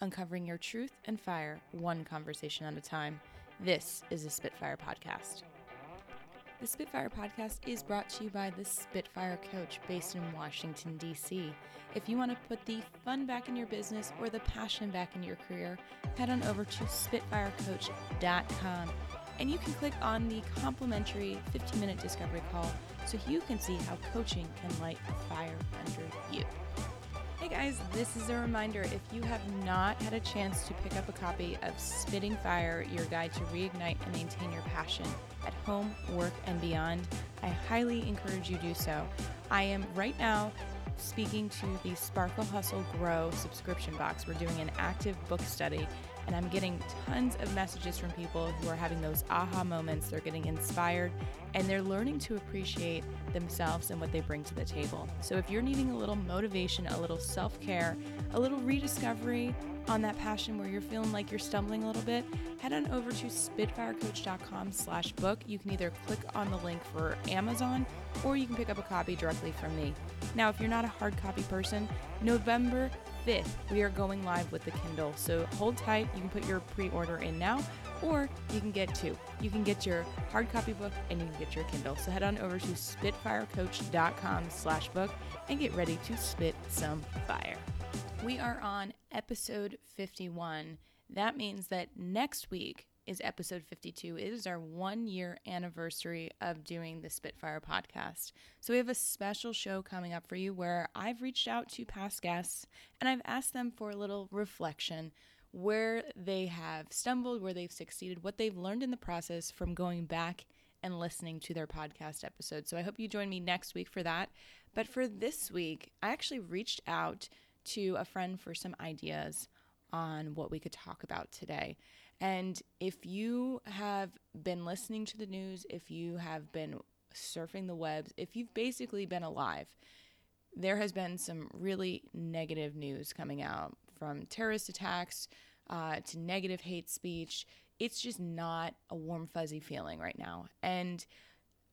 uncovering your truth and fire one conversation at a time. This is a Spitfire podcast. The Spitfire podcast is brought to you by the Spitfire Coach based in Washington, D.C. If you want to put the fun back in your business or the passion back in your career, head on over to SpitfireCoach.com and you can click on the complimentary 15 minute discovery call so you can see how coaching can light a fire under you. Hey guys, this is a reminder if you have not had a chance to pick up a copy of Spitting Fire, your guide to reignite and maintain your passion at home, work, and beyond, I highly encourage you do so. I am right now speaking to the Sparkle Hustle Grow subscription box. We're doing an active book study and I'm getting tons of messages from people who are having those aha moments. They're getting inspired and they're learning to appreciate themselves and what they bring to the table. So if you're needing a little motivation, a little self care, a little rediscovery on that passion where you're feeling like you're stumbling a little bit, head on over to spitfirecoach.com slash book. You can either click on the link for Amazon or you can pick up a copy directly from me. Now, if you're not a hard copy person, November 5th, we are going live with the Kindle. So hold tight. You can put your pre order in now, or you can get two. You can get your hard copy book and you can get your Kindle. So head on over to spitfirecoach.com slash book and get ready to spit some fire. We are on episode 51. That means that next week is episode 52. It is our one year anniversary of doing the Spitfire podcast. So we have a special show coming up for you where I've reached out to past guests and I've asked them for a little reflection where they have stumbled, where they've succeeded, what they've learned in the process from going back and listening to their podcast episodes. So I hope you join me next week for that. But for this week, I actually reached out to a friend for some ideas on what we could talk about today. And if you have been listening to the news, if you have been surfing the webs, if you've basically been alive, there has been some really negative news coming out from terrorist attacks uh, to negative hate speech. It's just not a warm, fuzzy feeling right now. And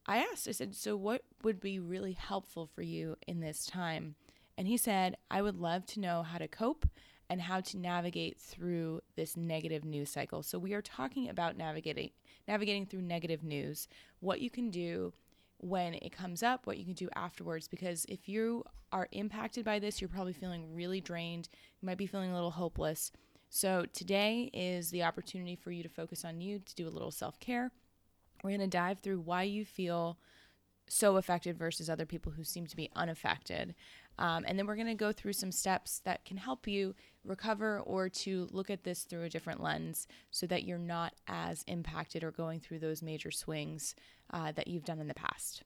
I asked, I said, So, what would be really helpful for you in this time? And he said, I would love to know how to cope and how to navigate through this negative news cycle. So we are talking about navigating navigating through negative news, what you can do when it comes up, what you can do afterwards because if you are impacted by this, you're probably feeling really drained, you might be feeling a little hopeless. So today is the opportunity for you to focus on you, to do a little self-care. We're going to dive through why you feel so affected versus other people who seem to be unaffected. Um, and then we're going to go through some steps that can help you recover or to look at this through a different lens so that you're not as impacted or going through those major swings uh, that you've done in the past.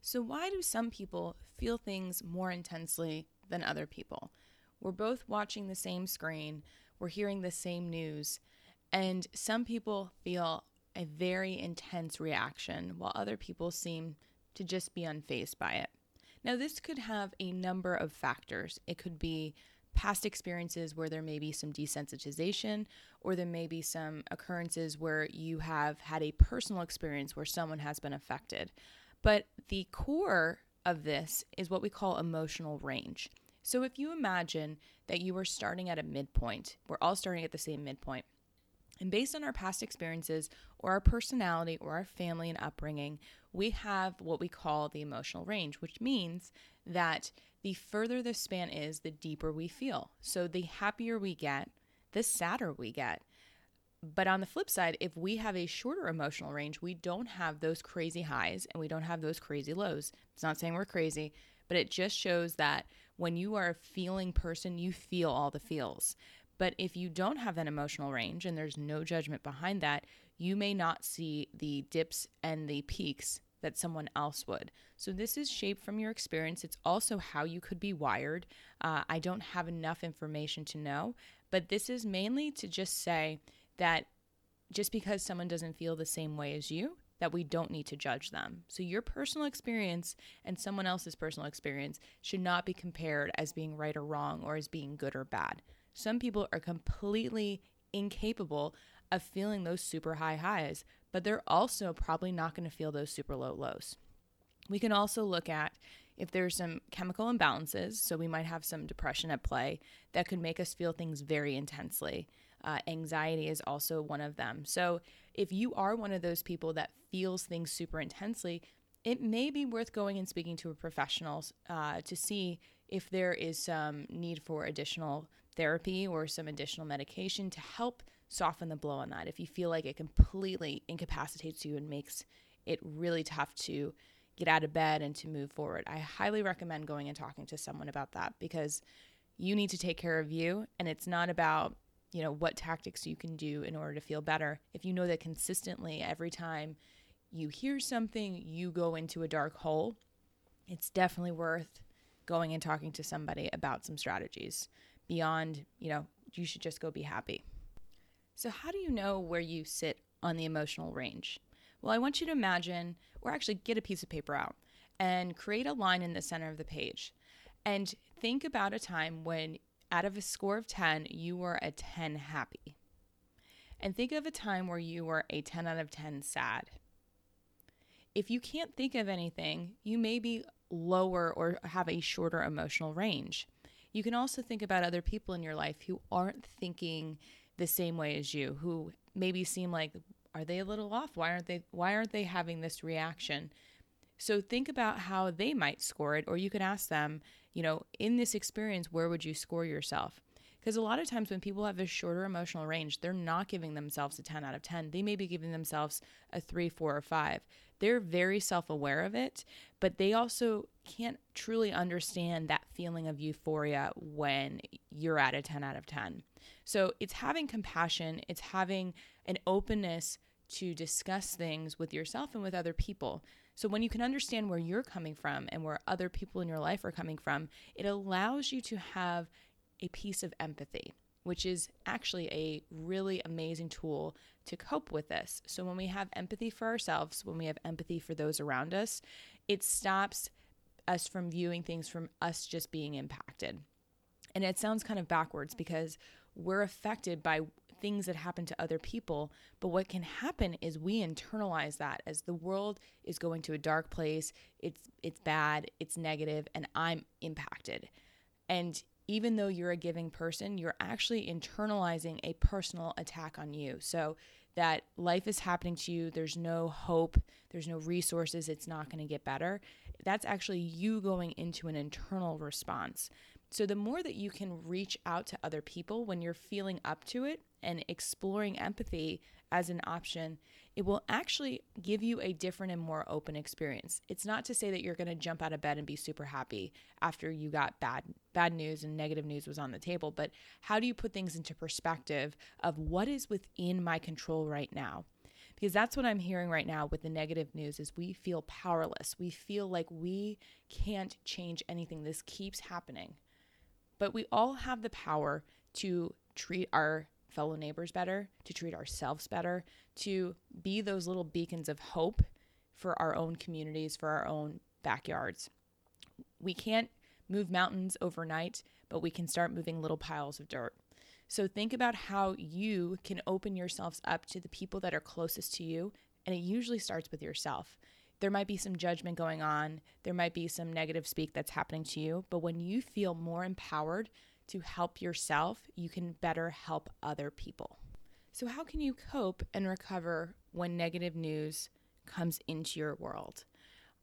So, why do some people feel things more intensely than other people? We're both watching the same screen, we're hearing the same news, and some people feel a very intense reaction while other people seem to just be unfazed by it. Now, this could have a number of factors. It could be past experiences where there may be some desensitization, or there may be some occurrences where you have had a personal experience where someone has been affected. But the core of this is what we call emotional range. So if you imagine that you are starting at a midpoint, we're all starting at the same midpoint. And based on our past experiences or our personality or our family and upbringing, we have what we call the emotional range, which means that the further the span is, the deeper we feel. So the happier we get, the sadder we get. But on the flip side, if we have a shorter emotional range, we don't have those crazy highs and we don't have those crazy lows. It's not saying we're crazy, but it just shows that when you are a feeling person, you feel all the feels. But if you don't have that emotional range and there's no judgment behind that, you may not see the dips and the peaks that someone else would. So, this is shaped from your experience. It's also how you could be wired. Uh, I don't have enough information to know, but this is mainly to just say that just because someone doesn't feel the same way as you, that we don't need to judge them. So, your personal experience and someone else's personal experience should not be compared as being right or wrong or as being good or bad. Some people are completely incapable of feeling those super high highs, but they're also probably not going to feel those super low lows. We can also look at if there's some chemical imbalances, so we might have some depression at play that could make us feel things very intensely. Uh, anxiety is also one of them. So, if you are one of those people that feels things super intensely, it may be worth going and speaking to a professional uh, to see if there is some need for additional therapy or some additional medication to help soften the blow on that. If you feel like it completely incapacitates you and makes it really tough to get out of bed and to move forward, I highly recommend going and talking to someone about that because you need to take care of you and it's not about you know what tactics you can do in order to feel better if you know that consistently every time you hear something you go into a dark hole it's definitely worth going and talking to somebody about some strategies beyond you know you should just go be happy so how do you know where you sit on the emotional range well i want you to imagine or actually get a piece of paper out and create a line in the center of the page and think about a time when out of a score of 10, you were a 10 happy. And think of a time where you were a 10 out of 10 sad. If you can't think of anything, you may be lower or have a shorter emotional range. You can also think about other people in your life who aren't thinking the same way as you, who maybe seem like are they a little off? Why aren't they why aren't they having this reaction? So think about how they might score it or you could ask them, you know, in this experience, where would you score yourself? Because a lot of times when people have a shorter emotional range, they're not giving themselves a 10 out of 10. They may be giving themselves a 3, 4, or 5. They're very self aware of it, but they also can't truly understand that feeling of euphoria when you're at a 10 out of 10. So it's having compassion, it's having an openness to discuss things with yourself and with other people. So when you can understand where you're coming from and where other people in your life are coming from, it allows you to have a piece of empathy, which is actually a really amazing tool to cope with this. So when we have empathy for ourselves, when we have empathy for those around us, it stops us from viewing things from us just being impacted. And it sounds kind of backwards mm-hmm. because we're affected by things that happen to other people. But what can happen is we internalize that as the world is going to a dark place, it's it's bad, it's negative, and I'm impacted. And even though you're a giving person, you're actually internalizing a personal attack on you. So that life is happening to you, there's no hope, there's no resources, it's not going to get better. That's actually you going into an internal response. So, the more that you can reach out to other people when you're feeling up to it and exploring empathy as an option, it will actually give you a different and more open experience. It's not to say that you're going to jump out of bed and be super happy after you got bad bad news and negative news was on the table, but how do you put things into perspective of what is within my control right now? Because that's what I'm hearing right now with the negative news is we feel powerless. We feel like we can't change anything. This keeps happening. But we all have the power to treat our fellow neighbors better, to treat ourselves better, to be those little beacons of hope for our own communities, for our own backyards. We can't move mountains overnight, but we can start moving little piles of dirt. So think about how you can open yourselves up to the people that are closest to you, and it usually starts with yourself there might be some judgment going on, there might be some negative speak that's happening to you, but when you feel more empowered to help yourself, you can better help other people. So, how can you cope and recover when negative news comes into your world?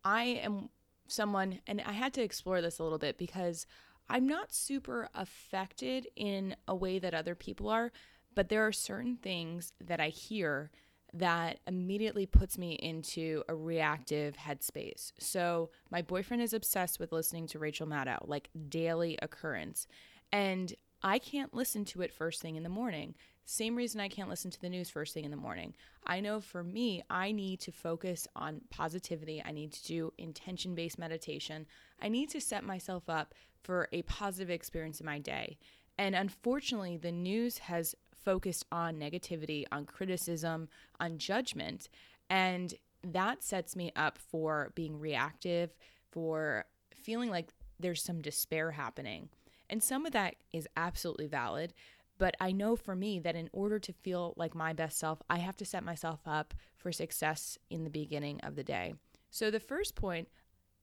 I am someone, and I had to explore this a little bit because I'm not super affected in a way that other people are, but there are certain things that I hear that immediately puts me into a reactive headspace. So, my boyfriend is obsessed with listening to Rachel Maddow, like daily occurrence. And I can't listen to it first thing in the morning. Same reason I can't listen to the news first thing in the morning. I know for me, I need to focus on positivity. I need to do intention based meditation. I need to set myself up for a positive experience in my day. And unfortunately, the news has focused on negativity, on criticism, on judgment. And that sets me up for being reactive, for feeling like there's some despair happening. And some of that is absolutely valid. But I know for me that in order to feel like my best self, I have to set myself up for success in the beginning of the day. So the first point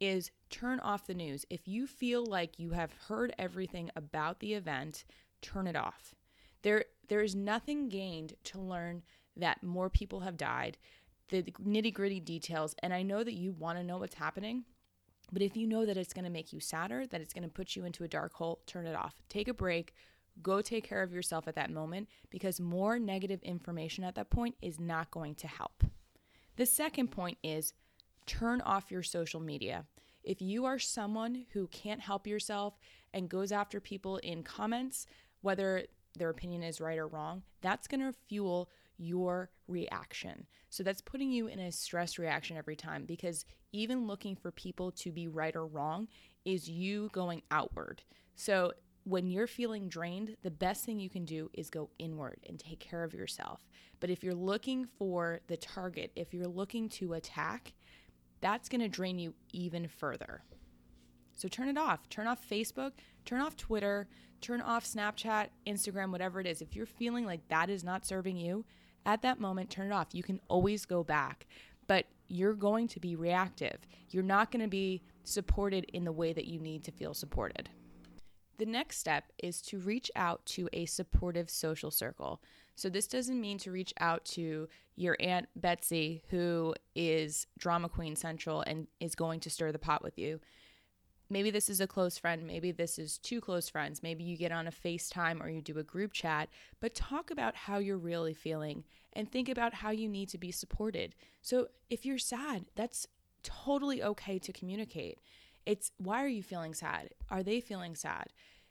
is turn off the news. If you feel like you have heard everything about the event, turn it off. There there is nothing gained to learn that more people have died, the nitty-gritty details, and I know that you want to know what's happening. But if you know that it's going to make you sadder, that it's going to put you into a dark hole, turn it off. Take a break. Go take care of yourself at that moment because more negative information at that point is not going to help. The second point is turn off your social media. If you are someone who can't help yourself and goes after people in comments, whether their opinion is right or wrong, that's going to fuel your reaction. So that's putting you in a stress reaction every time because even looking for people to be right or wrong is you going outward. So when you're feeling drained, the best thing you can do is go inward and take care of yourself. But if you're looking for the target, if you're looking to attack, that's going to drain you even further. So turn it off. Turn off Facebook, turn off Twitter, turn off Snapchat, Instagram, whatever it is. If you're feeling like that is not serving you, at that moment, turn it off. You can always go back, but you're going to be reactive. You're not going to be supported in the way that you need to feel supported. The next step is to reach out to a supportive social circle. So, this doesn't mean to reach out to your Aunt Betsy, who is drama queen central and is going to stir the pot with you. Maybe this is a close friend, maybe this is two close friends, maybe you get on a FaceTime or you do a group chat, but talk about how you're really feeling and think about how you need to be supported. So, if you're sad, that's totally okay to communicate. It's why are you feeling sad? Are they feeling sad?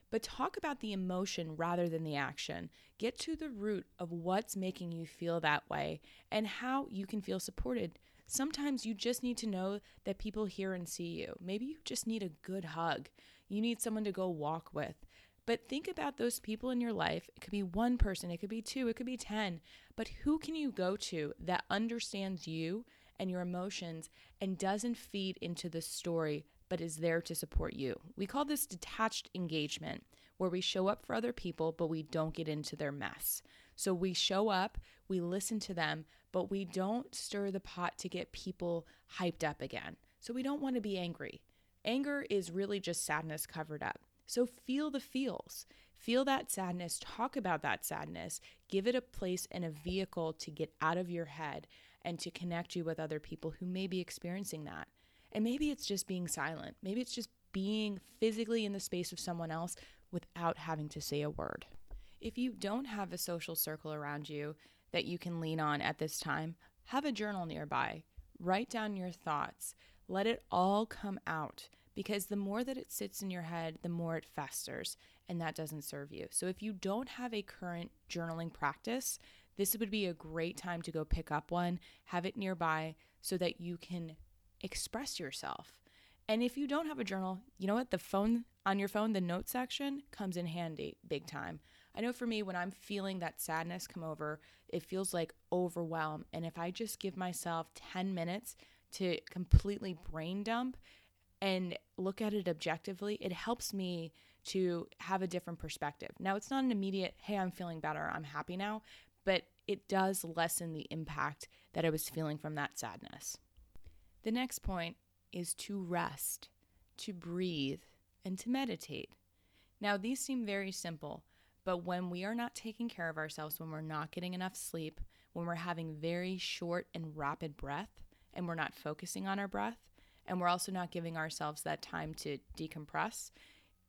But talk about the emotion rather than the action. Get to the root of what's making you feel that way and how you can feel supported. Sometimes you just need to know that people hear and see you. Maybe you just need a good hug. You need someone to go walk with. But think about those people in your life. It could be one person, it could be two, it could be 10. But who can you go to that understands you and your emotions and doesn't feed into the story but is there to support you. We call this detached engagement, where we show up for other people, but we don't get into their mess. So we show up, we listen to them, but we don't stir the pot to get people hyped up again. So we don't want to be angry. Anger is really just sadness covered up. So feel the feels. Feel that sadness, talk about that sadness, give it a place and a vehicle to get out of your head and to connect you with other people who may be experiencing that. And maybe it's just being silent. Maybe it's just being physically in the space of someone else without having to say a word. If you don't have a social circle around you that you can lean on at this time, have a journal nearby. Write down your thoughts. Let it all come out because the more that it sits in your head, the more it festers, and that doesn't serve you. So, if you don't have a current journaling practice, this would be a great time to go pick up one, have it nearby so that you can express yourself. And if you don't have a journal, you know what? The phone on your phone, the note section comes in handy big time. I know for me, when I'm feeling that sadness come over, it feels like overwhelm. And if I just give myself 10 minutes to completely brain dump and look at it objectively, it helps me to have a different perspective. Now, it's not an immediate, hey, I'm feeling better, I'm happy now, but it does lessen the impact that I was feeling from that sadness. The next point is to rest, to breathe, and to meditate. Now, these seem very simple, but when we are not taking care of ourselves, when we're not getting enough sleep, when we're having very short and rapid breath, and we're not focusing on our breath, and we're also not giving ourselves that time to decompress,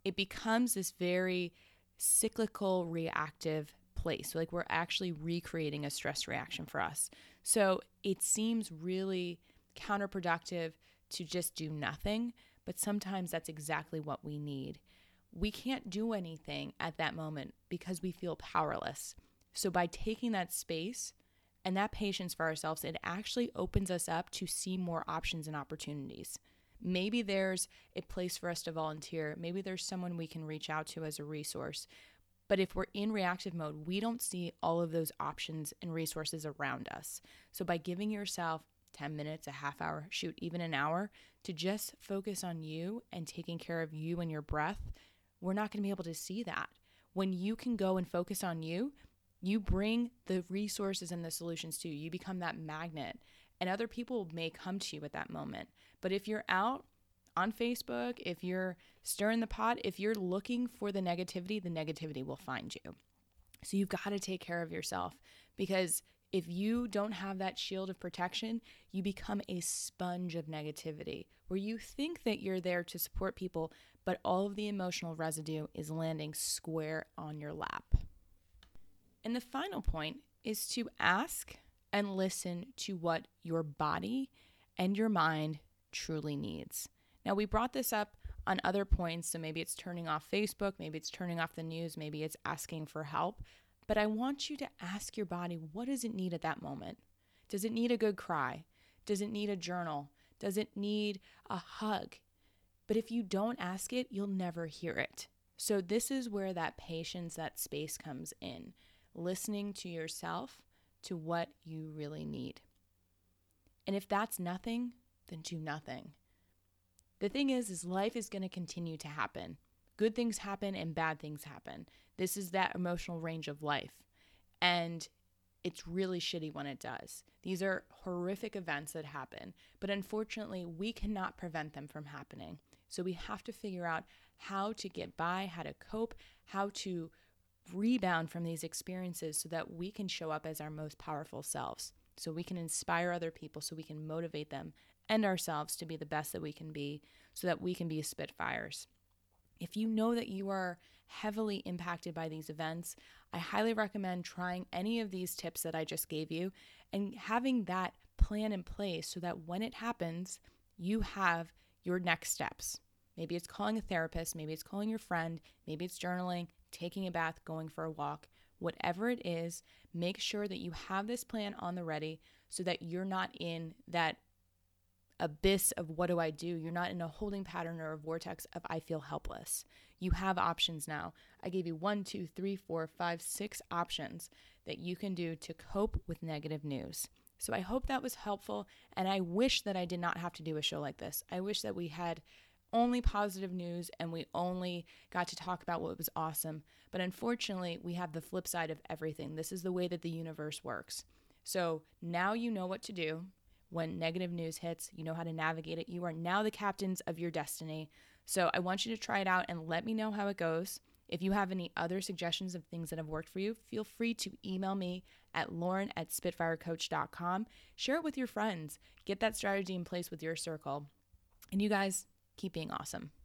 it becomes this very cyclical, reactive place. like we're actually recreating a stress reaction for us. So it seems really counterproductive to just do nothing, but sometimes that's exactly what we need. We can't do anything at that moment because we feel powerless. So, by taking that space and that patience for ourselves, it actually opens us up to see more options and opportunities. Maybe there's a place for us to volunteer. Maybe there's someone we can reach out to as a resource. But if we're in reactive mode, we don't see all of those options and resources around us. So, by giving yourself 10 minutes, a half hour, shoot, even an hour to just focus on you and taking care of you and your breath, we're not going to be able to see that. When you can go and focus on you, you bring the resources and the solutions to you. You become that magnet, and other people may come to you at that moment. But if you're out on Facebook, if you're stirring the pot, if you're looking for the negativity, the negativity will find you. So you've got to take care of yourself because if you don't have that shield of protection, you become a sponge of negativity where you think that you're there to support people, but all of the emotional residue is landing square on your lap. And the final point is to ask and listen to what your body and your mind truly needs. Now, we brought this up on other points, so maybe it's turning off Facebook, maybe it's turning off the news, maybe it's asking for help. But I want you to ask your body what does it need at that moment? Does it need a good cry? Does it need a journal? Does it need a hug? But if you don't ask it, you'll never hear it. So, this is where that patience, that space comes in listening to yourself to what you really need. And if that's nothing, then do nothing. The thing is is life is going to continue to happen. Good things happen and bad things happen. This is that emotional range of life. And it's really shitty when it does. These are horrific events that happen, but unfortunately, we cannot prevent them from happening. So we have to figure out how to get by, how to cope, how to rebound from these experiences so that we can show up as our most powerful selves, so we can inspire other people, so we can motivate them and ourselves to be the best that we can be, so that we can be Spitfires. If you know that you are heavily impacted by these events, I highly recommend trying any of these tips that I just gave you and having that plan in place so that when it happens, you have your next steps. Maybe it's calling a therapist, maybe it's calling your friend, maybe it's journaling, taking a bath, going for a walk, whatever it is, make sure that you have this plan on the ready so that you're not in that abyss of what do I do? You're not in a holding pattern or a vortex of I feel helpless. You have options now. I gave you one, two, three, four, five, six options that you can do to cope with negative news. So I hope that was helpful. And I wish that I did not have to do a show like this. I wish that we had only positive news and we only got to talk about what was awesome. But unfortunately, we have the flip side of everything. This is the way that the universe works. So now you know what to do when negative news hits. You know how to navigate it. You are now the captains of your destiny. So I want you to try it out and let me know how it goes. If you have any other suggestions of things that have worked for you, feel free to email me at lauren at spitfirecoach.com. Share it with your friends. Get that strategy in place with your circle. And you guys, keep being awesome.